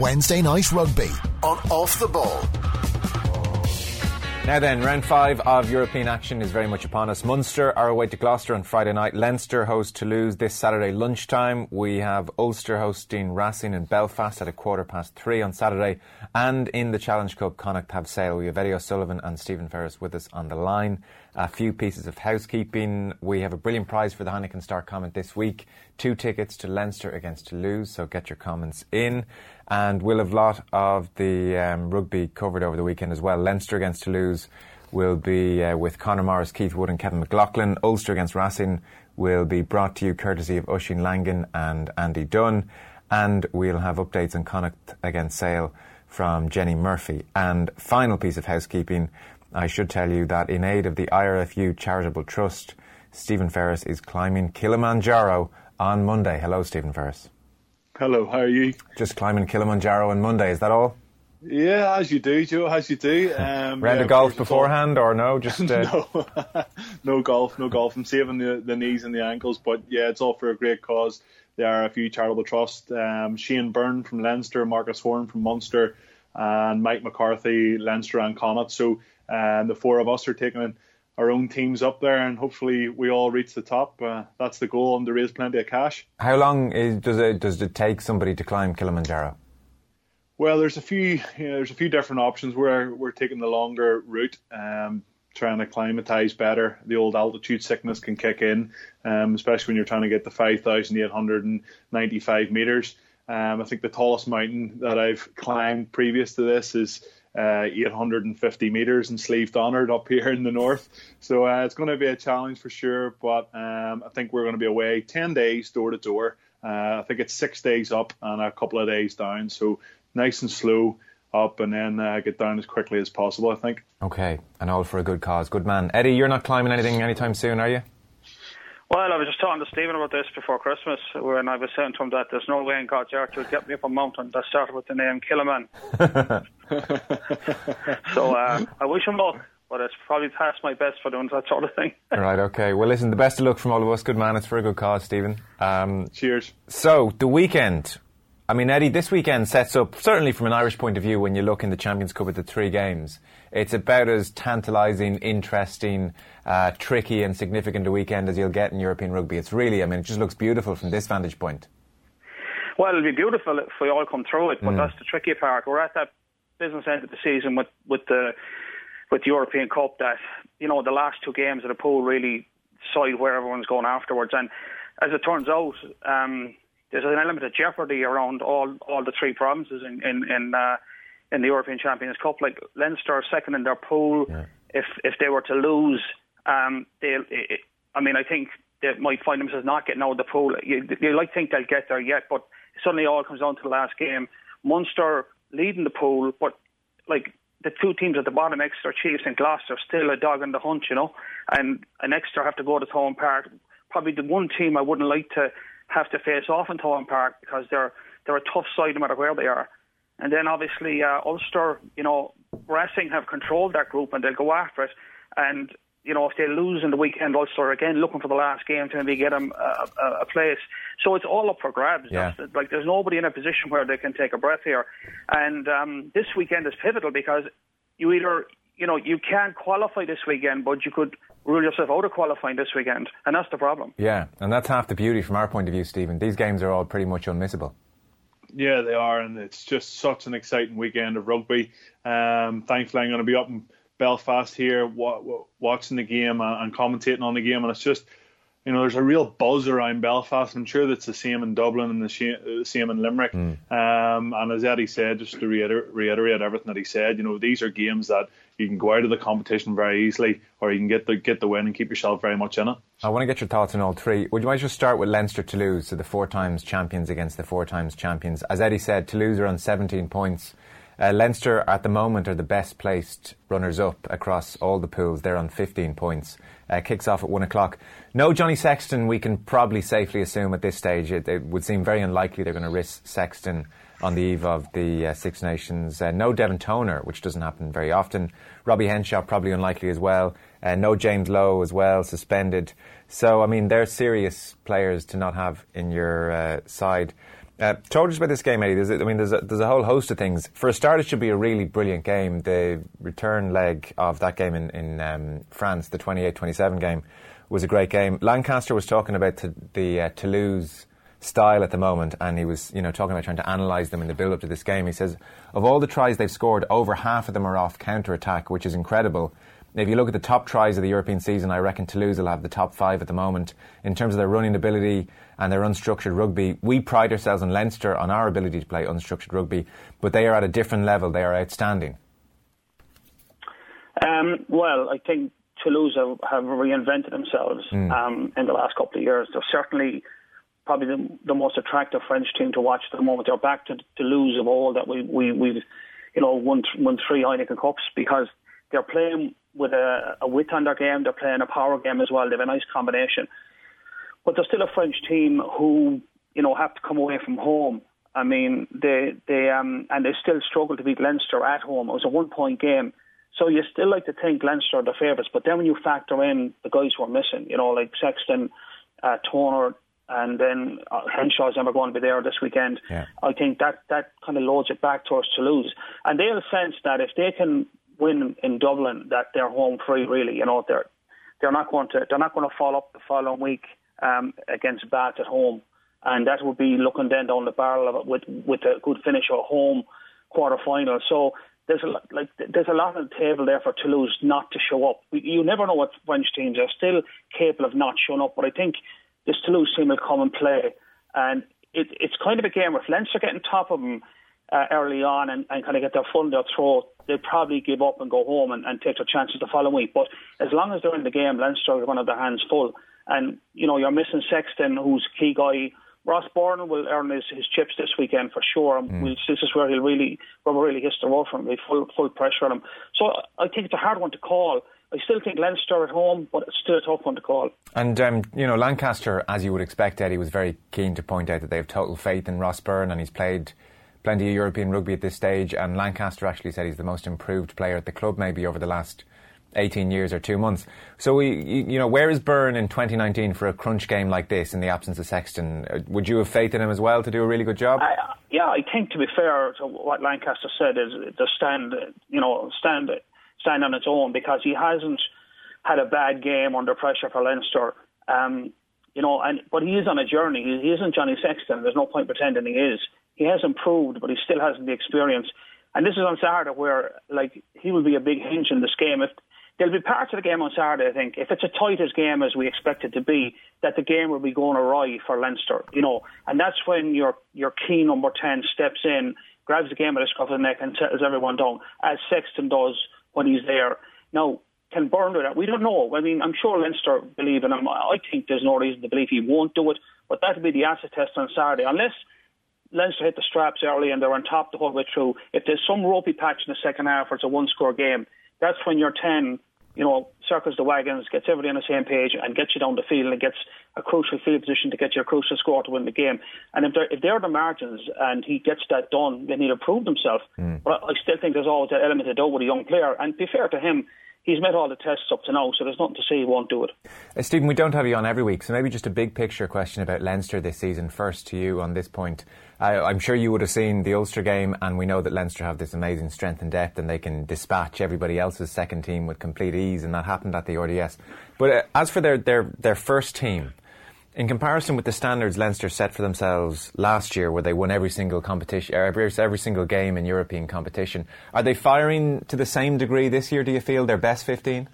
Wednesday Night Rugby on Off the Ball. Now then, round five of European action is very much upon us. Munster are away to Gloucester on Friday night. Leinster host Toulouse this Saturday lunchtime. We have Ulster hosting Racing in Belfast at a quarter past three on Saturday. And in the Challenge Cup, Connacht have Sale. We have Eddie O'Sullivan and Stephen Ferris with us on the line. A few pieces of housekeeping. We have a brilliant prize for the Heineken Star comment this week. Two tickets to Leinster against Toulouse, so get your comments in. And we'll have a lot of the um, rugby covered over the weekend as well. Leinster against Toulouse will be uh, with Conor Morris, Keith Wood, and Kevin McLaughlin. Ulster against Racing will be brought to you courtesy of Oisin Langan and Andy Dunne. And we'll have updates on Connacht against Sale from Jenny Murphy. And final piece of housekeeping I should tell you that in aid of the IRFU Charitable Trust, Stephen Ferris is climbing Kilimanjaro on Monday. Hello, Stephen Ferris. Hello, how are you? Just climbing Kilimanjaro on Monday, is that all? Yeah, as you do, Joe, as you do. Um, Round yeah, of golf beforehand, or no? Just uh... no, no golf, no golf. I'm saving the, the knees and the ankles, but yeah, it's all for a great cause. There are a few charitable trusts. Um, Shane Byrne from Leinster, Marcus Horan from Munster, and Mike McCarthy, Leinster and Connacht. So um, the four of us are taking our own teams up there, and hopefully we all reach the top. Uh, that's the goal, and to raise plenty of cash. How long is, does it does it take somebody to climb Kilimanjaro? Well, there's a few you know, there's a few different options. We're we're taking the longer route, um, trying to climatize better. The old altitude sickness can kick in, um, especially when you're trying to get to 5,895 meters. Um, I think the tallest mountain that I've climbed previous to this is uh, 850 meters in Slieve Donard up here in the north. So uh, it's going to be a challenge for sure. But um, I think we're going to be away 10 days door to door. Uh, I think it's six days up and a couple of days down. So nice and slow up and then uh, get down as quickly as possible, I think. Okay, and all for a good cause. Good man. Eddie, you're not climbing anything anytime soon, are you? Well, I was just talking to Stephen about this before Christmas when I was saying to him that there's no way in God's earth would get me up a mountain that started with the name Killaman. so uh, I wish him luck, but it's probably past my best for doing that sort of thing. right, okay. Well, listen, the best of luck from all of us. Good man. It's for a good cause, Stephen. Um, Cheers. So, the weekend. I mean, Eddie, this weekend sets up, certainly from an Irish point of view, when you look in the Champions Cup at the three games, it's about as tantalising, interesting, uh, tricky, and significant a weekend as you'll get in European rugby. It's really, I mean, it just looks beautiful from this vantage point. Well, it'll be beautiful if we all come through it, but mm. that's the tricky part. We're at that business end of the season with, with the with the European Cup that you know the last two games of the pool really decide where everyone's going afterwards. And as it turns out, um, there's an element of jeopardy around all all the three provinces in in in, uh, in the European Champions Cup. Like Leinster are second in their pool. Yeah. If if they were to lose, um, they I mean I think they might find themselves not getting out of the pool. You, you like think they'll get there yet, but suddenly all comes down to the last game. Munster leading the pool, but like the two teams at the bottom, Exeter Chiefs and Gloucester, still a dog in the hunt, you know. And, and Exeter have to go to Thomond Park. Probably the one team I wouldn't like to have to face off in Thomond Park because they're they're a tough side no matter where they are. And then obviously uh, Ulster, you know, Racing have controlled that group and they'll go after it. And you know, if they lose in the weekend, Ulster again looking for the last game to maybe get them a, a, a place. So it's all up for grabs. Yeah. Like there's nobody in a position where they can take a breath here. And um, this weekend is pivotal because you either, you know, you can't qualify this weekend, but you could rule yourself out of qualifying this weekend, and that's the problem. Yeah, and that's half the beauty from our point of view, Stephen. These games are all pretty much unmissable. Yeah, they are, and it's just such an exciting weekend of rugby. Um, thankfully, I'm going to be up in Belfast here, watching the game and commentating on the game, and it's just you know, there's a real buzz around Belfast. I'm sure that's the same in Dublin and the same in Limerick. Mm. Um, and as Eddie said, just to reiterate, reiterate everything that he said, you know, these are games that you can go out of the competition very easily, or you can get the get the win and keep yourself very much in it. I want to get your thoughts on all three. Would you mind just start with Leinster Toulouse, so the four times champions against the four times champions? As Eddie said, Toulouse are on 17 points. Uh, Leinster at the moment are the best placed runners up across all the pools. They're on 15 points. Uh, kicks off at one o'clock. No Johnny Sexton, we can probably safely assume at this stage. It, it would seem very unlikely they're going to risk Sexton on the eve of the uh, Six Nations. Uh, no Devin Toner, which doesn't happen very often. Robbie Henshaw, probably unlikely as well. Uh, no James Lowe as well, suspended. So, I mean, they're serious players to not have in your uh, side. Uh, talk us about this game, Eddie. There's, I mean, there's a, there's a whole host of things. For a start, it should be a really brilliant game. The return leg of that game in, in um, France, the 28-27 game, was a great game. Lancaster was talking about t- the uh, Toulouse style at the moment, and he was, you know, talking about trying to analyse them in the build-up to this game. He says, of all the tries they've scored, over half of them are off counter-attack, which is incredible. If you look at the top tries of the European season, I reckon Toulouse will have the top five at the moment in terms of their running ability and their unstructured rugby. We pride ourselves in Leinster on our ability to play unstructured rugby, but they are at a different level. They are outstanding. Um, well, I think Toulouse have, reinvented themselves mm. um, in the last couple of years. They're certainly probably the, the, most attractive French team to watch at the moment. They're back to Toulouse of all that we, we, we've you know won, won three Heineken Cups because they're playing with a, a width on their game. They're playing a power game as well. They have a nice combination. But they're still a French team who, you know, have to come away from home. I mean, they they um and they still struggle to beat Leinster at home. It was a one point game. So you still like to think Leinster are the favourites, but then when you factor in the guys who are missing, you know, like Sexton, uh, Toner, and then uh, Henshaw's never going to be there this weekend. Yeah. I think that that kind of loads it back towards Toulouse, and they'll sense that if they can win in Dublin, that they're home free. Really, you know, they're they're not going to they're not going to fall up the following week um, against Bath at home, and that would be looking then down the barrel of it with with a good finish at home quarter final. So there's a like there's a lot on the table there for Toulouse not to show up. You never know what French teams are still capable of not showing up, but I think this Toulouse team will come and play, and it, it's kind of a game with Leinster getting top of them uh, early on and, and kind of get their foot in their throat. They'd probably give up and go home and, and take their chances the following week. But as long as they're in the game, Leinster are going to have their hands full. And, you know, you're missing Sexton, who's a key guy. Ross Byrne will earn his, his chips this weekend for sure. And mm. we'll, this is where he'll really, where we really hits the road from. Full, full pressure on him. So I think it's a hard one to call. I still think Leinster at home, but it's still a tough one to call. And, um, you know, Lancaster, as you would expect, Eddie, was very keen to point out that they have total faith in Ross Byrne and he's played plenty of European rugby at this stage. And Lancaster actually said he's the most improved player at the club, maybe over the last 18 years or two months. So, we, you know, where is Byrne in 2019 for a crunch game like this in the absence of Sexton? Uh, would you have faith in him as well to do a really good job? I, yeah, I think to be fair to what Lancaster said is to stand, you know, stand stand on its own because he hasn't had a bad game under pressure for Leinster. Um, you know, and but he is on a journey. He, he isn't Johnny Sexton. There's no point pretending he is. He has improved, but he still hasn't the experience. And this is on Saturday where, like, he will be a big hinge in this game. If there'll be parts of the game on Saturday, I think, if it's a tight as game as we expect it to be, that the game will be going awry for Leinster, you know. And that's when your your key number ten steps in, grabs the game by the scruff of the neck, and settles everyone down, as Sexton does when he's there. Now, can Byrne do that? We don't know. I mean, I'm sure Leinster believe in him. I think there's no reason to believe he won't do it, but that'll be the acid test on Saturday, unless Leinster hit the straps early and they're on top the whole way through. If there's some ropey patch in the second half or it's a one score game, that's when your 10, you know, circles the wagons, gets everybody on the same page and gets you down the field and gets a crucial field position to get your crucial score to win the game. And if they're, if they're the margins and he gets that done, then he'll prove himself. Mm. But I still think there's always that element of doubt with a young player. And be fair to him, he's met all the tests up to now, so there's nothing to say he won't do it. Uh, Stephen, we don't have you on every week, so maybe just a big picture question about Leinster this season. First to you on this point. I'm sure you would have seen the Ulster game, and we know that Leinster have this amazing strength and depth, and they can dispatch everybody else's second team with complete ease, and that happened at the RDS. But uh, as for their, their, their first team, in comparison with the standards Leinster set for themselves last year, where they won every single competition, every, every single game in European competition, are they firing to the same degree this year? Do you feel their best fifteen?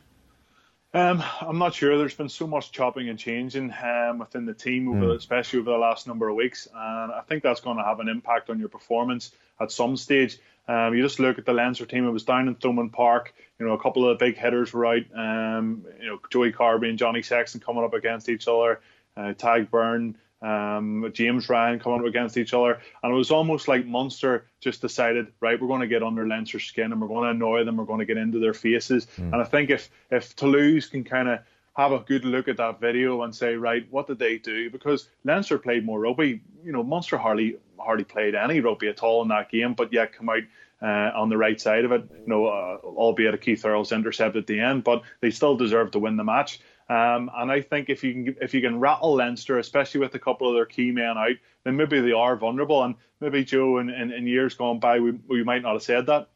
Um, I'm not sure. There's been so much chopping and changing um, within the team, over, mm. especially over the last number of weeks, and I think that's going to have an impact on your performance at some stage. Um, you just look at the Leinster team; it was down in Thomond Park. You know, a couple of big hitters were out. Um, you know, Joey Carbery and Johnny Sexton coming up against each other uh, Tadhg Beirne, um, James Ryan coming up against each other, and it was almost like Munster just decided, right, we're going to get under Leinster's skin and we're going to annoy them, we're going to get into their faces. Mm. And I think if if Toulouse can kind of have a good look at that video and say, right, what did they do? Because Leinster played more rugby. You know, Munster hardly hardly played any rugby at all in that game, but yet come out uh, on the right side of it. You know, uh, albeit a Keith Earls intercept at the end, but they still deserved to win the match. Um, and I think if you can if you can rattle Leinster, especially with a couple of their key men out, then maybe they are vulnerable. And maybe Joe, in, in, in years gone by, we, we might not have said that.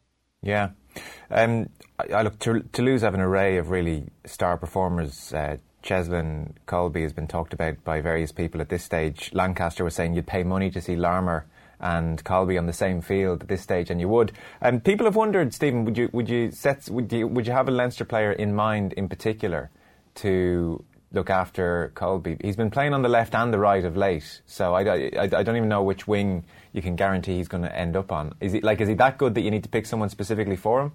Yeah. Um, I, look to Toulouse have an array of really star performers. Uh, Cheslin Kolbe has been talked about by various people at this stage. Lancaster was saying you'd pay money to see Larmour and Kolbe on the same field at this stage, and you would. And um, people have wondered, Stephen, would you would you set would you would you have a Leinster player in mind in particular to look after Kolbe. He's been playing on the left and the right of late, so I, I, I don't even know which wing you can guarantee he's going to end up on. Is he like is he that good that you need to pick someone specifically for him?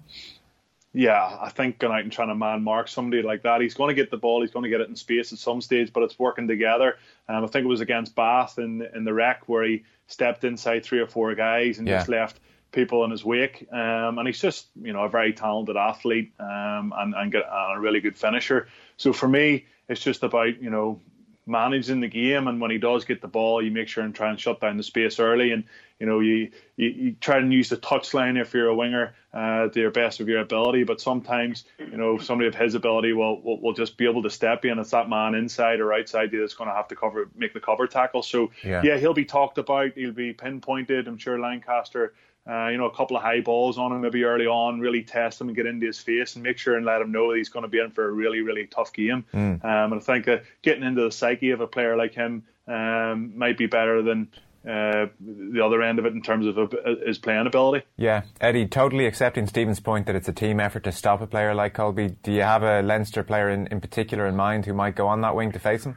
yeah, I think going out and trying to man mark somebody like that, he's going to get the ball, he's going to get it in space at some stage, but it's working together. Um, I think it was against Bath in in the Rec where he stepped inside three or four guys and yeah. just left people in his wake. Um, and he's just you know a very talented athlete um, and and, get, and a really good finisher. So for me, it's just about you know managing the game, and when he does get the ball, you make sure and try and shut down the space early, and you know you you, you try and use the touchline if you're a winger uh, to your best of your ability. But sometimes you know somebody of his ability will, will will just be able to step in. It's that man inside or outside that's going to have to cover make the cover tackle. So yeah. yeah, he'll be talked about. He'll be pinpointed. I'm sure Lancaster uh, you know, a couple of high balls on him maybe early on, really test him and get into his face and make sure and let him know that he's going to be in for a really, really tough game. Mm. Um, and I think uh, getting into the psyche of a player like him um, might be better than uh, the other end of it in terms of his playing ability. Yeah, Eddie, totally accepting Stephen's point that it's a team effort to stop a player like Kolbe. Do you have a Leinster player in, in particular in mind who might go on that wing to face him?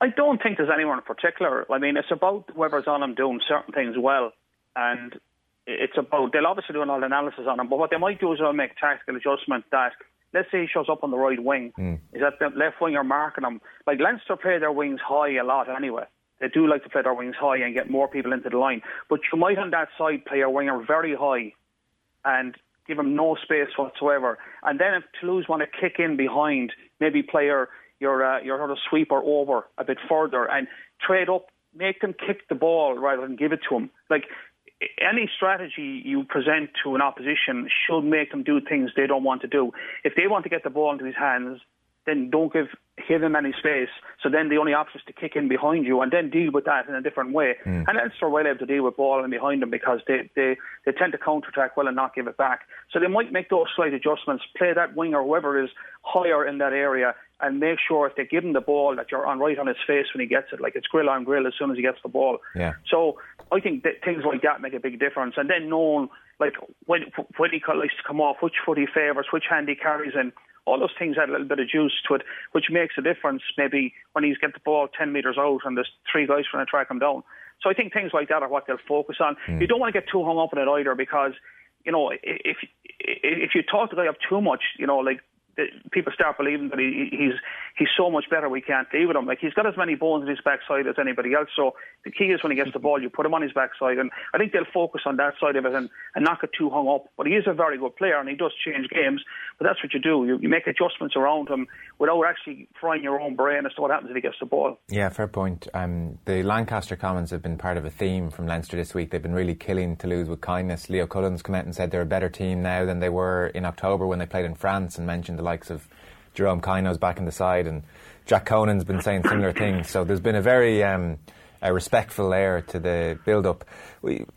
I don't think there's anyone in particular. I mean, it's about whoever's on him doing certain things well and it's about they'll obviously do an all analysis on him, but what they might do is they'll make tactical adjustment that let's say he shows up on the right wing, mm. is that the left wing are marking him? Like Leinster play their wings high a lot anyway. They do like to play their wings high and get more people into the line. But you might on that side play your winger very high and give him no space whatsoever. And then if Toulouse want to kick in behind, maybe play your your uh, your sort of sweeper over a bit further and trade up, make them kick the ball rather than give it to him. Like any strategy you present to an opposition should make them do things they don't want to do. If they want to get the ball into his hands, then don't give give him any space. So then the only option is to kick in behind you and then deal with that in a different way. Mm. And Leinster are well able to deal with ball and behind them because they, they, they tend to counter attack well and not give it back. So they might make those slight adjustments, play that winger, whoever is higher in that area, and make sure if they give him the ball that you're on right on his face when he gets it, like it's grill on grill as soon as he gets the ball. Yeah. So I think that things like that make a big difference. And then knowing like when when he likes to come off, which foot he favours, which hand he carries in, all those things add a little bit of juice to it, which makes a difference. Maybe when he's get the ball ten metres out and there's three guys trying to track him down. So I think things like that are what they'll focus on. Mm. You don't want to get too hung up on it either because you know if if you talk the guy up too much, you know like people start believing that he, he's he's so much better we can't deal with him. Like he's got as many bones in his backside as anybody else. So the key is when he gets the ball, you put him on his backside, and I think they'll focus on that side of it and, and not get too hung up. But he is a very good player, and he does change games. But that's what you do. You, you make adjustments around him without actually frying your own brain as to what happens if he gets the ball. Yeah, fair point. Um, the Lancaster Commons have been part of a theme from Leinster this week. They've been really killing Toulouse with kindness. Leo Cullen's come out and said they're a better team now than they were in October when they played in France, and mentioned the likes of Jerome Kaino's back in the side, and Jack Conan's been saying similar things. So there's been a very um, a respectful air to the build-up.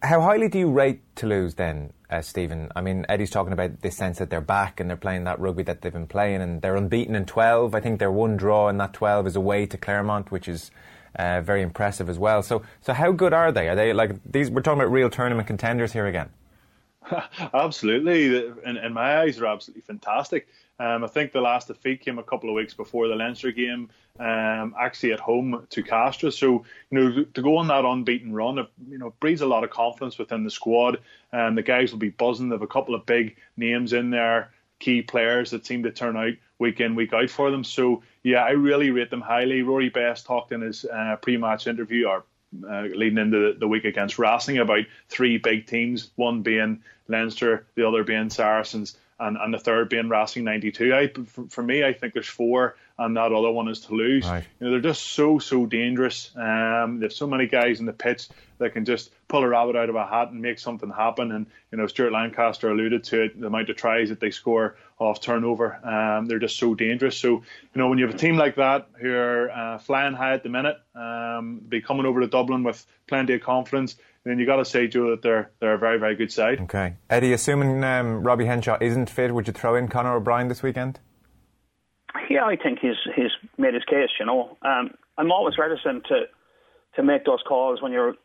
How highly do you rate Toulouse then, uh, Stephen? I mean, Eddie's talking about this sense that they're back and they're playing that rugby that they've been playing, and they're unbeaten in 12. I think their one draw in that 12 is away to Clermont, which is uh, very impressive as well. So, so how good are they? Are they like these? We're talking about real tournament contenders here again. absolutely, in my eyes, they're absolutely fantastic. Um, I think the last defeat came a couple of weeks before the Leinster game, um, actually at home to Castres. So you know to go on that unbeaten run, it, you know breeds a lot of confidence within the squad, and the guys will be buzzing. They have a couple of big names in there, key players that seem to turn out week in week out for them. So yeah, I really rate them highly. Rory Best talked in his uh, pre-match interview or uh, leading into the, the, week against Racing about three big teams, one being Leinster, the other being Saracens, and, and the third being Racing 92. I, for, for, me, I think there's four, and that other one is Toulouse. Right. You know, they're just so so dangerous. Um, there's so many guys in the pitch that can just pull a rabbit out of a hat and make something happen. And you know, Stuart Lancaster alluded to it, the amount of tries that they score off turnover. Um, they're just so dangerous. So you know, when you have a team like that who are uh, flying high at the minute, um, be coming over to Dublin with plenty of confidence. Then you got to say, Joe, that they're they're a very very good side. Okay, Eddie. Assuming um, Robbie Henshaw isn't fit, would you throw in Conor O'Brien this weekend? Yeah, I think he's he's made his case. You know, um, I'm always reticent to to make those calls when you're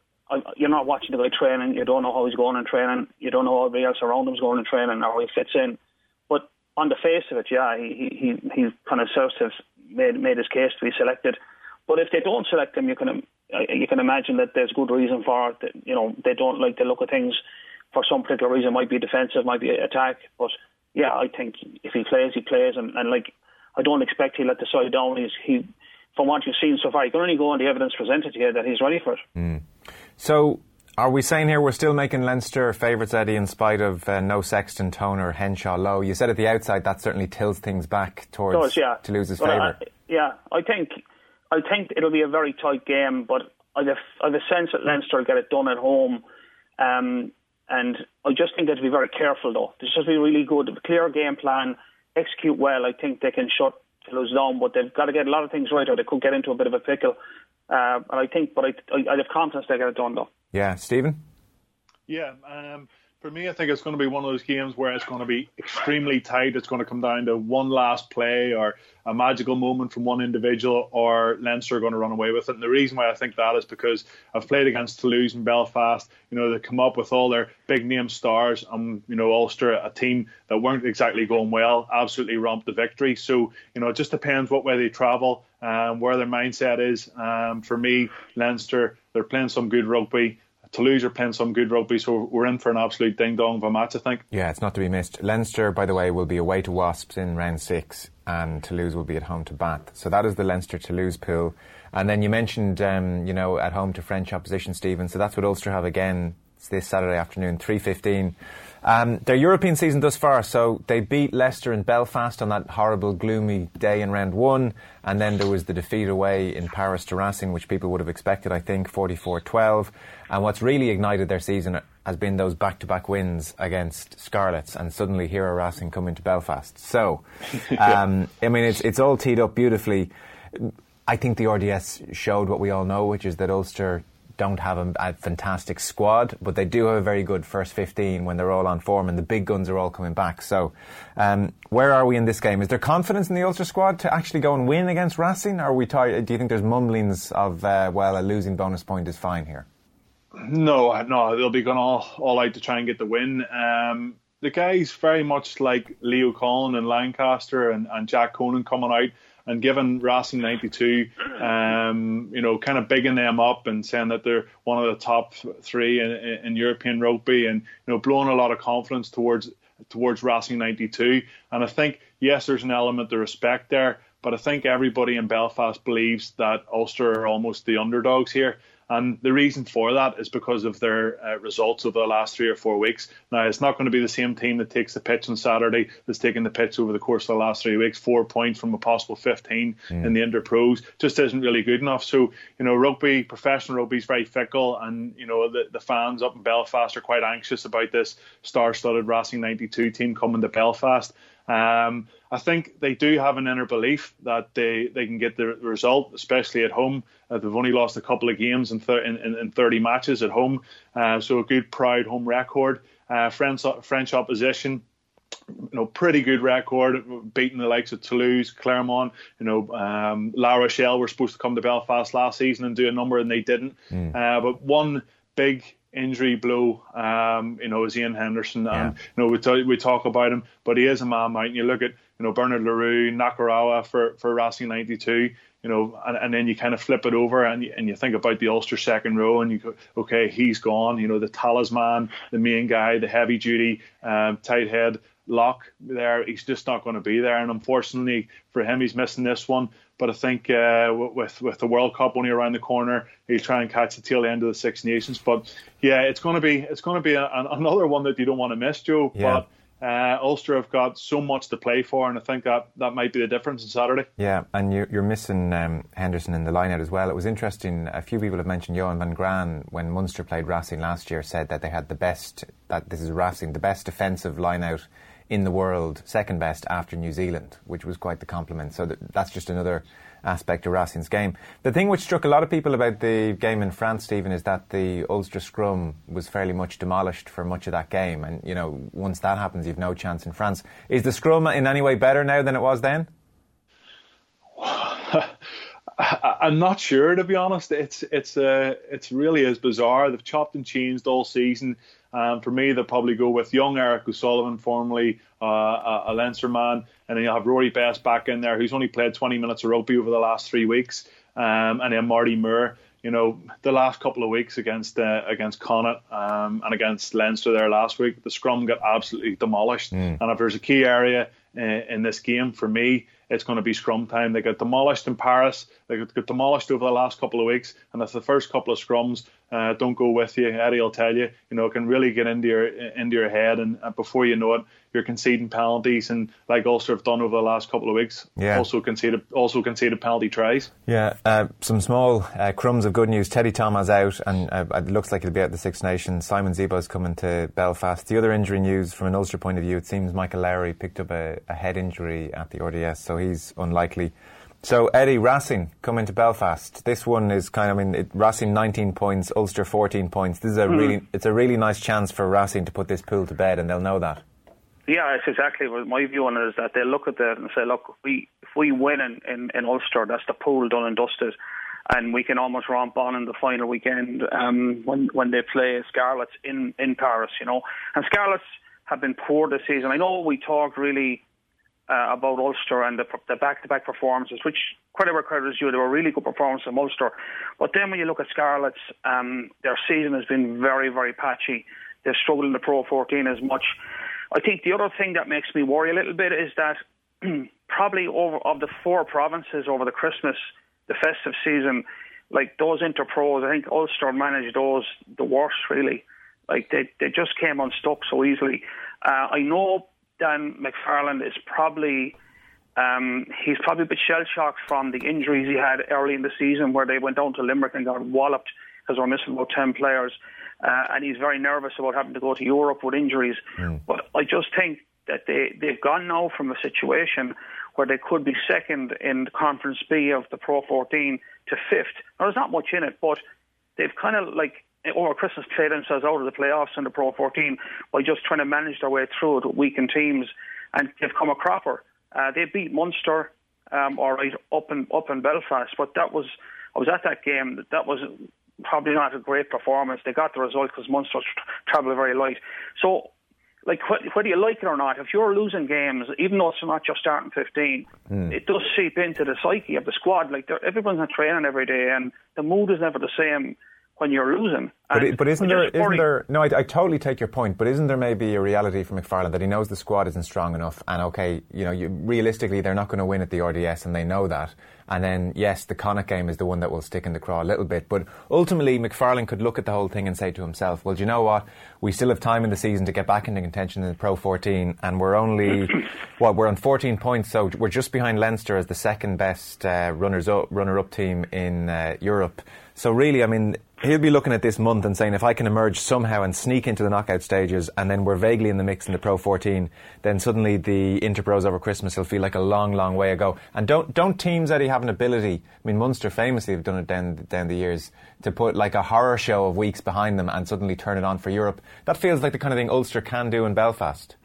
you're not watching the guy training. You don't know how he's going in training. You don't know how everybody else around him's going in training or how he fits in. But on the face of it, yeah, he he he kind of serves to made made his case to be selected. But if they don't select him, you can you can imagine that there's good reason for it. That, you know, they don't like the look of things for some particular reason. Might be defensive, might be attack. But yeah, I think if he plays, he plays, and, and like I don't expect he'll let the side down. He's he from what you've seen so far, you can only go on the evidence presented here that he's ready for it. Mm. So, are we saying here we're still making Leinster favourites, Eddie, in spite of uh, no Sexton, Toner, Henshaw, Lowe? You said at the outside that certainly tilts things back towards does, yeah. Toulouse's well, favour. yeah, I think I think it'll be a very tight game, but I've a, I've a sense that Leinster will get it done at home. Um, and I just think they have to be very careful, though. They just be really good, clear game plan, execute well. I think they can shut Toulouse down, but they've got to get a lot of things right, or they could get into a bit of a pickle. Uh, and I think, but I, I, I have confidence they get it done, though. Yeah, Stephen. Yeah, um, for me, I think it's going to be one of those games where it's going to be extremely tight. It's going to come down to one last play or a magical moment from one individual, or Leinster are going to run away with it. And the reason why I think that is because I've played against Toulouse and Belfast. You know, they come up with all their big name stars, and you know, Ulster, a team that weren't exactly going well, absolutely romped the victory. So you know, it just depends what way they travel, um, where their mindset is. Um, for me, Leinster, they're playing some good rugby. Toulouse are playing some good rugby, so we're in for an absolute ding dong of a match, I think. Yeah, it's not to be missed. Leinster, by the way, will be away to Wasps in round six, and Toulouse will be at home to Bath. So that is the Leinster Toulouse pool. And then you mentioned, um, you know, at home to French opposition, Stephen. So that's what Ulster have again this Saturday afternoon, 3.15. Um, their European season thus far, so they beat Leicester in Belfast on that horrible, gloomy day in round one, and then there was the defeat away in Paris to Racing, which people would have expected, I think, 44 12. And what's really ignited their season has been those back to back wins against Scarlets, and suddenly here are Racing coming to Belfast. So, um, I mean, it's, it's all teed up beautifully. I think the RDS showed what we all know, which is that Ulster don't have a, a, fantastic squad, but they do have a very good first 15 when they're all on form and the big guns are all coming back. So, um, where are we in this game? Is there confidence in the Ulster squad to actually go and win against Racing? Or are we tired? do you think there's mumblings of, uh, well, a losing bonus point is fine here? No, no, they'll be going all, all out to try and get the win. Um, the guys very much like Leo Cullen and Lancaster and, and Jack Conan coming out and giving Racing 92, um, you know, kind of bigging them up and saying that they're one of the top three in, in, European rugby and, you know, blowing a lot of confidence towards towards Racing 92. And I think, yes, there's an element of respect there, but I think everybody in Belfast believes that Ulster are almost the underdogs here. And the reason for that is because of their uh, results over the last three or four weeks. Now, it's not going to be the same team that takes the pitch on Saturday that's taken the pitch over the course of the last three weeks. Four points from a possible 15 mm. in the Interpros just isn't really good enough. So, you know, rugby, professional rugby is very fickle, and, you know, the, the fans up in Belfast are quite anxious about this star studded Racing 92 team coming to Belfast. Um, I think they do have an inner belief that they, they can get the result, especially at home. Uh, they've only lost a couple of games in, thir- in, in 30 matches at home, uh, so a good, proud home record. Uh, French, French opposition, you know, pretty good record, beating the likes of Toulouse, Clermont. You know, um, La Rochelle were supposed to come to Belfast last season and do a number, and they didn't. Mm. Uh, but one big injury blow, um, you know, is Ian Henderson. Yeah. And, you know, we, t- we talk about him, but he is a man mount. You look at, you know, Bernard Le Roux, Nakarawa for, for Racing 92, you know, and, and then you kind of flip it over and you, and you think about the Ulster second row and you go, okay, he's gone. You know, the talisman, the main guy, the heavy duty, um, tight head lock there. He's just not going to be there. And unfortunately for him, he's missing this one. But I think uh, with with the World Cup only around the corner, he'll try and catch the tail end of the Six Nations. But yeah, it's going to be it's going to be a, an, another one that you don't want to miss, Joe. Yeah. But uh, Ulster have got so much to play for, and I think that that might be the difference on Saturday. Yeah, and you're, you're missing um, Henderson in the lineout as well. It was interesting. A few people have mentioned Johan van Graan when Munster played Racing last year. Said that they had the best. That this is Racing, the best defensive lineout in the world, second best after New Zealand, which was quite the compliment. So that, that's just another aspect of Racing's game. The thing which struck a lot of people about the game in France, Stephen, is that the Ulster scrum was fairly much demolished for much of that game. And, you know, once that happens, you've no chance in France. Is the scrum in any way better now than it was then? I'm not sure, to be honest. It's it's uh, it's really as bizarre. They've chopped and changed all season. Um, for me, they'll probably go with young Eric O'Sullivan, formerly uh, a Leinster man, and then you'll have Rory Best back in there, who's only played 20 minutes of rugby over the last three weeks, um, and then Marty Moore. You know, the last couple of weeks against uh, against Connacht um, and against Leinster there last week, the scrum got absolutely demolished. Mm. And if there's a key area uh, in this game for me, it's going to be scrum time. They got demolished in Paris. They got demolished over the last couple of weeks, and if the first couple of scrums uh, don't go with you, Eddie will tell you, you know, it can really get into your into your head, and, and before you know it, you're conceding penalties, and like Ulster have done over the last couple of weeks, yeah. also conceded also conceded penalty tries. Yeah, uh, some small uh, crumbs of good news. Teddy Thomas out, and uh, it looks like he'll be at the Six Nations. Simon Zebo's coming to Belfast. The other injury news, from an Ulster point of view, it seems Michael Lowry picked up a, a head injury at the RDS, so he's unlikely. So Eddie Racing coming to Belfast. This one is kind of I mean it, Racing 19 points, Ulster 14 points. This is a mm. really it's a really nice chance for Racing to put this pool to bed, and they'll know that. Yeah, it's exactly what my view on it is that they look at that and say, look, if we if we win in, in, in Ulster, that's the pool done and dusted, and we can almost romp on in the final weekend um, when when they play Scarlets in in Paris, you know. And Scarlets have been poor this season. I know we talked really uh, about Ulster and the, the back-to-back performances, which credit where credit is due. They were really good performances from Ulster. But then when you look at Scarlets, um, their season has been very, very patchy. They've struggled in the Pro 14 as much. I think the other thing that makes me worry a little bit is that probably over of the four provinces over the Christmas, the festive season, like those interpros, I think Ulster managed those the worst really. Like they they just came unstuck so easily. Uh, I know Dan McFarland is probably um, he's probably a bit shell shocked from the injuries he had early in the season, where they went down to Limerick and got walloped because we're missing about ten players, uh, and he's very nervous about having to go to Europe with injuries. Mm. But I just think that they they've gone now from a situation where they could be second in Conference B of the Pro 14 to fifth. Now, there's not much in it, but they've kind of like over Christmas played themselves out of the playoffs in the Pro 14 by just trying to manage their way through it with weakened teams, and they've come a cropper. Uh, they beat Munster, um, all right, up in up in Belfast, but that was I was at that game. That was probably not a great performance. They got the result because Munster travelled very light. So like whether you like it or not, if you're losing games, even though it's not just starting 15, mm. it does seep into the psyche of the squad. Like everyone's not training every day, and the mood is never the same when you're losing. But, it, but isn't there, isn't there, no, I, I, totally take your point, but isn't there maybe a reality for McFarland that he knows the squad isn't strong enough and okay, you know, you, realistically they're not going to win at the RDS and they know that. And then, yes, the Connacht game is the one that will stick in the craw a little bit. But ultimately, McFarland could look at the whole thing and say to himself, well, do you know what? We still have time in the season to get back into contention in the Pro 14, and we're only, well, we're on 14 points, so we're just behind Leinster as the second best uh, runners up, runner up team in uh, Europe. So really, I mean, he'll be looking at this month and saying, if I can emerge somehow and sneak into the knockout stages, and then we're vaguely in the mix in the Pro 14, then suddenly the Interpros over Christmas will feel like a long, long way ago. And don't don't teams Eddie have an ability? I mean, Munster famously have done it down down the years to put like a horror show of weeks behind them and suddenly turn it on for Europe. That feels like the kind of thing Ulster can do in Belfast.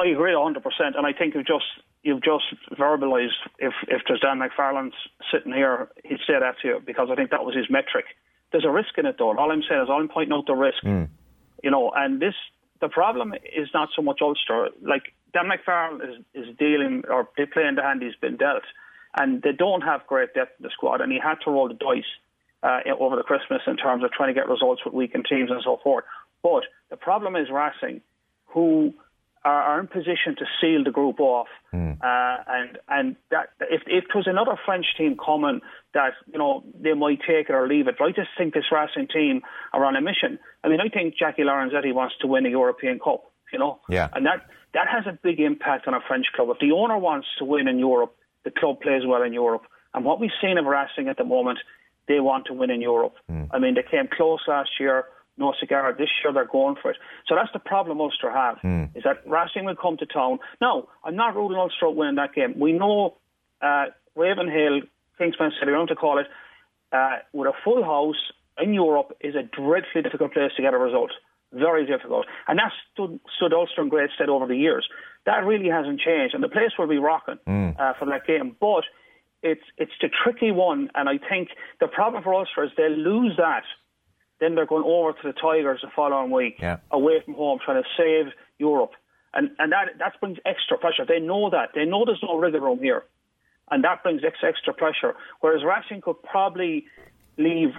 I agree 100%, and I think you've just you've just verbalised if if there's Dan McFarland sitting here, he'd say that to you because I think that was his metric. There's a risk in it though. All I'm saying is I'm pointing out the risk. Mm. You know, and this the problem is not so much Ulster. Like Dan McFarland is, is dealing or they playing the hand he's been dealt, and they don't have great depth in the squad, and he had to roll the dice uh, over the Christmas in terms of trying to get results with weakened teams and so forth. But the problem is Racing, who are, are in position to seal the group off. Mm. Uh, and and that if if there was another French team coming, that you know they might take it or leave it. But I just think this Racing team are on a mission. I mean, I think Jacky Lorenzetti wants to win a European Cup. You know, yeah, and that that has a big impact on a French club. If the owner wants to win in Europe, the club plays well in Europe. And what we've seen of Racing at the moment, they want to win in Europe. Mm. I mean, they came close last year. No cigar. This year they're going for it. So that's the problem Ulster have mm. is that Racing will come to town. Now, I'm not ruling Ulster out winning that game. We know uh, Ravenhill, Kingspan City, I don't to call it, uh, with a full house in Europe is a dreadfully difficult place to get a result. Very difficult. And that's stood, stood Ulster in great stead over the years. That really hasn't changed. And the place will be rocking mm. uh, for that game. But it's it's the tricky one, and I think the problem for Ulster is they'll lose that, then they're going over to the Tigers the following week, yeah. away from home, trying to save Europe, and and that that brings extra pressure. They know that they know there's no wriggle room here, and that brings extra, extra pressure. Whereas Racing could probably leave.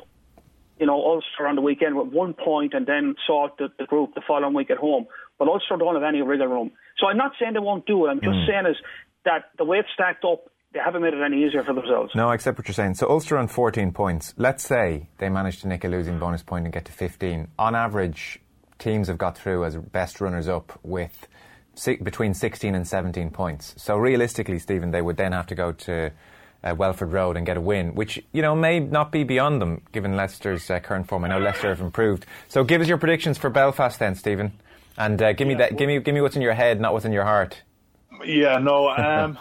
You know, Ulster on the weekend with one point and then sort the, the group the following week at home. But Ulster don't have any wriggle room. So I'm not saying they won't do it. I'm just mm. saying is that the way it's stacked up they haven't made it any easier for themselves. No, I accept what you're saying. So Ulster on 14 points. Let's say they managed to nick a losing bonus point and get to 15. On average, teams have got through as best runners up with between 16 and 17 points. So realistically, Stephen, they would then have to go to uh, Welford Road and get a win, which you know may not be beyond them given Leicester's uh, current form. I know Leicester have improved. So give us your predictions for Belfast then, Stephen, and uh, give me that. Give me give me what's in your head, not what's in your heart. Yeah, no. Um,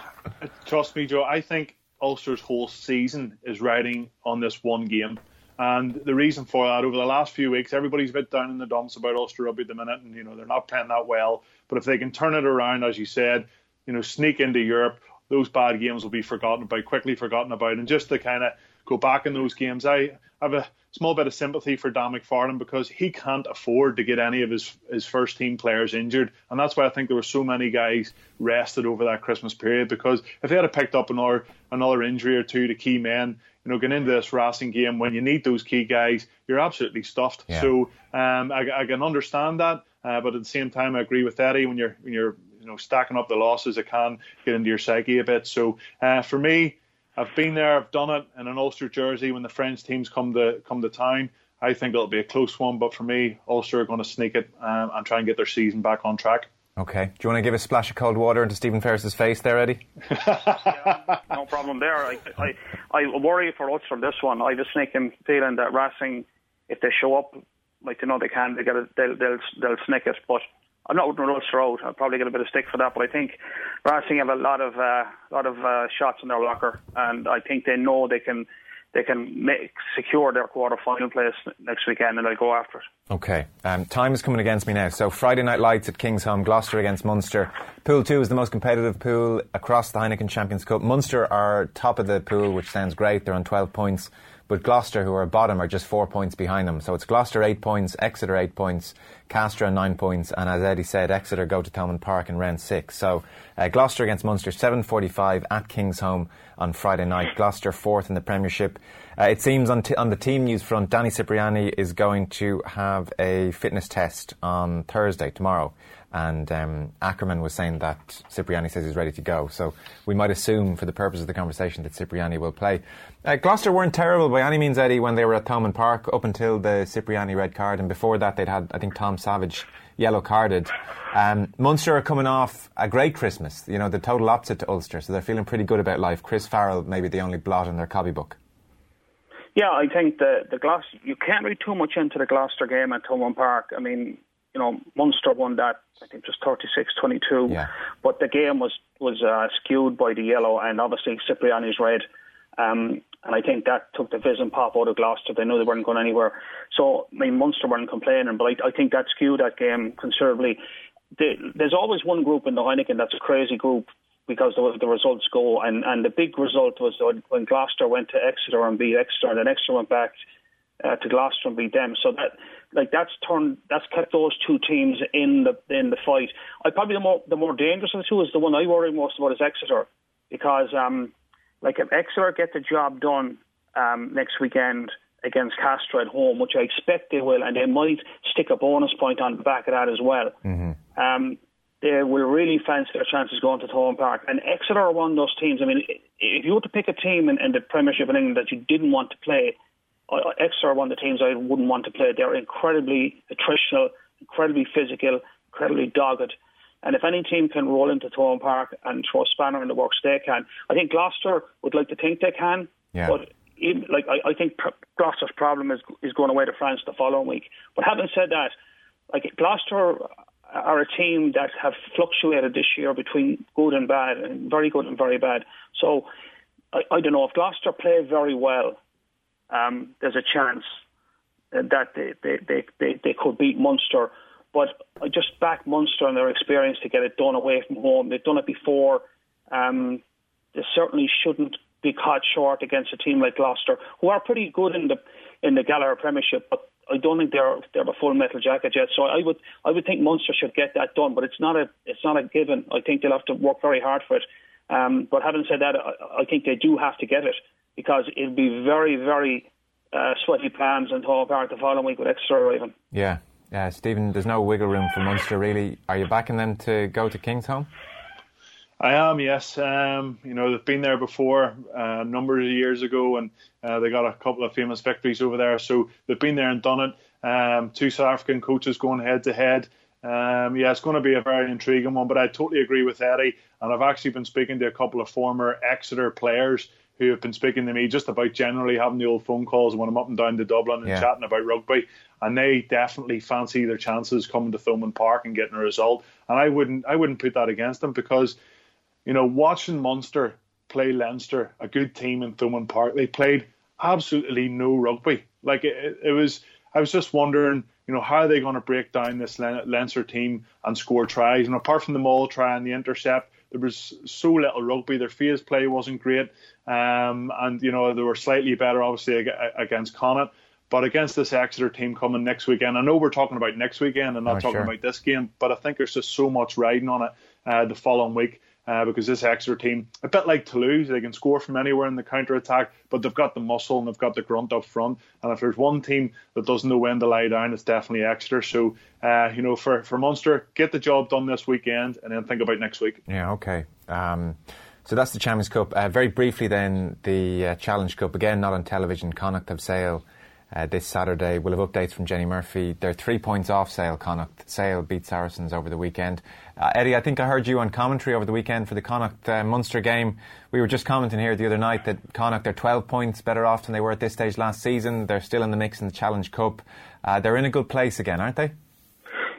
Trust me, Joe. I think Ulster's whole season is riding on this one game. And the reason for that, over the last few weeks, everybody's a bit down in the dumps about Ulster Rugby at the minute, and you know they're not playing that well. But if they can turn it around, as you said, you know, sneak into Europe, those bad games will be forgotten about, quickly forgotten about, and just to kind of go back in those games, I have a small bit of sympathy for Dan McFarland because he can't afford to get any of his his first team players injured, and that's why I think there were so many guys rested over that Christmas period. Because if they had picked up another another injury or two to key men, you know, getting into this Racing game when you need those key guys, you're absolutely stuffed. Yeah. So um, I, I, can understand that, uh, but at the same time, I agree with Eddie when you're when you're you know stacking up the losses, it can get into your psyche a bit. So uh, for me. I've been there, I've done it in an Ulster jersey when the French teams come to come to town. I think it'll be a close one, but for me, Ulster are going to sneak it um, and try and get their season back on track. Okay. Do you want to give a splash of cold water into Stephen Ferris's face there, Eddie? yeah, no problem there. I, I, I worry for Ulster this one. I have a sneaking feeling that Racing, if they show up like they know they can, they get it, they'll, they'll, they'll snick it. But I'm not ruled Ulster out. I'll probably get a bit of stick for that, but I think Racing have a lot of uh, lot of uh, shots in their locker, and I think they know they can they can make, secure their quarter final place next weekend, and they'll go after it. Okay, um, time is coming against me now. So Friday night lights at King's Kingsholm, Gloucester against Munster. Pool two is the most competitive pool across the Heineken Champions Cup. Munster are top of the pool, which sounds great. They're on 12 points. But Gloucester, who are bottom, are just four points behind them. So it's Gloucester eight points, Exeter eight points, Castres nine points, and as Eddie said, Exeter go to Thomond Park in round six. So uh, Gloucester against Munster, 7.45 at Kingsholm on Friday night. Gloucester fourth in the Premiership. Uh, it seems on, t- on the team news front, Danny Cipriani is going to have a fitness test on Thursday, tomorrow and um, Ackermann was saying that Cipriani says he's ready to go. So we might assume, for the purpose of the conversation, that Cipriani will play. Uh, Gloucester weren't terrible by any means, Eddie, when they were at Thomond Park up until the Cipriani red card, and before that they'd had, I think, Tom Savage yellow carded. Um, Munster are coming off a great Christmas, you know, the total opposite to Ulster, so they're feeling pretty good about life. Chris Farrell maybe the only blot in their copybook. Yeah, I think the the Gloucester you can't read too much into the Gloucester game at Thomond Park. I mean, you know, Munster won that, I think just 36-22. Yeah. But the game was, was uh, skewed by the yellow and obviously Cipriani's red. Um, and I think that took the fizz and pop out of Gloucester. They knew they weren't going anywhere. So, I mean, Munster weren't complaining, but I, I think that skewed that game considerably. The, there's always one group in the Heineken that's a crazy group because the, the results go. And, and the big result was when Gloucester went to Exeter and beat Exeter, and then Exeter went back uh, to Gloucester and beat them. So that like that's turned that's kept those two teams in the in the fight. I probably the more the more dangerous of the two is the one I worry most about is Exeter because um like if Exeter get the job done um next weekend against Castres at home, which I expect they will, and they might stick a bonus point on the back of that as well. Mm-hmm. Um, they will really fancy their chances going to Thomond Park. And Exeter are one of those teams. I mean, if you were to pick a team in, in the Premiership in England that you didn't want to play, Exeter are one of the teams I wouldn't want to play. They're incredibly attritional, incredibly physical, incredibly dogged. And if any team can roll into Thomond Park and throw a spanner in the works, they can. I think Gloucester would like to think they can, yeah. but even, like I, I think Gloucester's problem is is going away to France the following week. But having said that, like Gloucester are a team that have fluctuated this year between good and bad, and very good and very bad. So I, I don't know if Gloucester play very well. Um, there's a chance that they, they, they, they, they could beat Munster. But I just back Munster and their experience to get it done away from home. They've done it before. Um, they certainly shouldn't be caught short against a team like Gloucester, who are pretty good in the in the Gallagher Premiership, but I don't think they're they're a full metal jacket yet. So I would I would think Munster should get that done, but it's not a it's not a given. I think they'll have to work very hard for it. Um, but having said that, I, I think they do have to get it because it'd be very very uh, sweaty palms and Thomond Park the following week with Exeter arriving. Yeah, yeah, Stephen. There's no wiggle room for Munster really. Are you backing them to go to King's Kingsholm? I am, yes. Um, you know, they've been there before uh, a number of years ago, and uh, they got a couple of famous victories over there. So they've been there and done it. Um, two South African coaches going head to head. Um, yeah, it's going to be a very intriguing one. But I totally agree with Eddie, and I've actually been speaking to a couple of former Exeter players who have been speaking to me just about generally having the old phone calls when I'm up and down to Dublin and yeah. chatting about rugby, and they definitely fancy their chances coming to Thomond Park and getting a result. And I wouldn't, I wouldn't put that against them because you know, watching Munster play Leinster, a good team in Thomond Park, they played absolutely no rugby. Like it, it was, I was just wondering, you know, how are they going to break down this Leinster team and score tries? And apart from the maul try and the intercept, there was so little rugby. Their phase play wasn't great, um, and you know they were slightly better, obviously against Connacht. But against this Exeter team coming next weekend, I know we're talking about next weekend and not oh, talking sure. about this game, but I think there's just so much riding on it uh, the following week uh, because this Exeter team, a bit like Toulouse, they can score from anywhere in the counter attack, but they've got the muscle and they've got the grunt up front. And if there's one team that doesn't know when to lie down, it's definitely Exeter. So, uh, you know, for, for Munster, get the job done this weekend and then think about next week. Yeah, okay. Um, so that's the Champions Cup. Uh, very briefly, then, the uh, Challenge Cup, again, not on television. Connacht have Sale. Uh, this Saturday. We'll have updates from Jenny Murphy. They're three points off Sale. Connacht Sale beat Saracens over the weekend. Uh, Eddie, I think I heard you on commentary over the weekend for the Connacht uh, Munster game. We were just commenting here the other night that Connacht are 12 points better off than they were at this stage last season. They're still in the mix in the Challenge Cup. Uh, they're in a good place again, aren't they?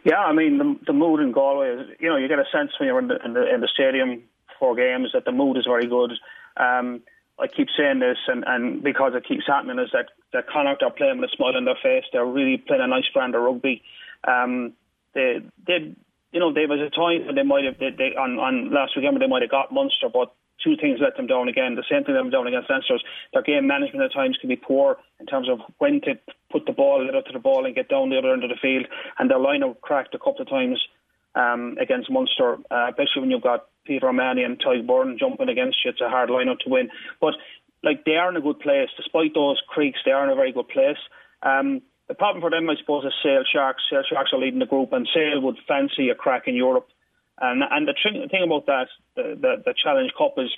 Yeah, I mean the, the mood in Galway is, you know, you get a sense when you're in the in the, in the stadium for games that the mood is very good. Um, I keep saying this, and, and because it keeps happening, is that, that Connacht are playing with a smile on their face. They're really playing a nice brand of rugby. Um, they, they, you know, there was a time when they might have, they, they, on, on last weekend, they might have got Munster, but two things let them down again. The same thing let them down against Leinster. Their game management at times can be poor in terms of when to put the ball, get up to the ball, and get down the other end of the field. And their line up cracked a couple of times um, against Munster, uh, especially when you've got Peter O'Mahony and Tadhg Beirne jumping against you. It's a hard lineup to win. But like they are in a good place, despite those creaks, they are in a very good place. Um, the problem for them, I suppose, is Sale Sharks. Sale Sharks are leading the group, and Sale would fancy a crack in Europe. And and the tr- thing about that, the, the the Challenge Cup is.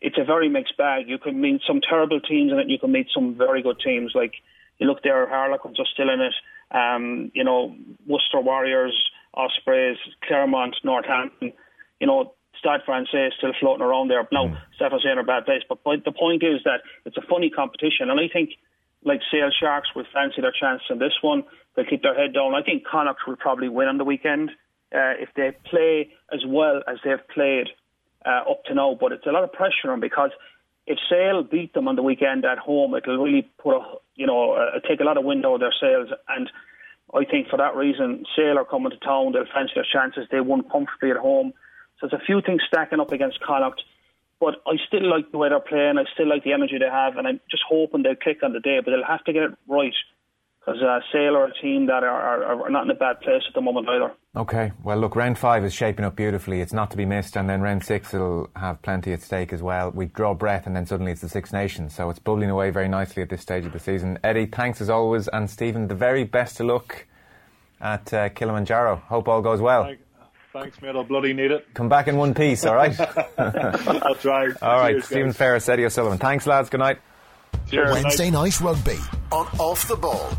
It's a very mixed bag. You can meet some terrible teams in it. You can meet some very good teams. Like you look there, Harlequins are still in it. Um, you know, Worcester Warriors, Ospreys, Clermont, Northampton. You know, Stade Francais still floating around there. Now, mm. Stefan saying a bad place, but the point is that it's a funny competition, and I think like Sale Sharks will fancy their chance in this one. They'll keep their head down. I think Connacht will probably win on the weekend uh, if they play as well as they've played uh, up to now. But it's a lot of pressure on them because if Sale beat them on the weekend at home, it'll really put a you know uh, take a lot of wind out of their sails and. I think for that reason, Sale are coming to town. They'll fancy their chances. They won comfortably at home. So there's a few things stacking up against Connacht. But I still like the way they're playing. I still like the energy they have. And I'm just hoping they'll click on the day. But they'll have to get it right. Because a Sale are a team that are, are, are not in a bad place at the moment either. Okay. Well, look, round five is shaping up beautifully. It's not to be missed. And then round six will have plenty at stake as well. We draw breath and then suddenly it's the Six Nations. So it's bubbling away very nicely at this stage of the season. Eddie, thanks as always. And Stephen, the very best of luck at uh, Kilimanjaro. Hope all goes well. Thanks, mate. I'll bloody need it. Come back in one piece, all right? I'll try. All right, Cheers, Stephen guys. Ferris, Eddie O'Sullivan. Thanks, lads. Good night. Wednesday night rugby on Off the Ball.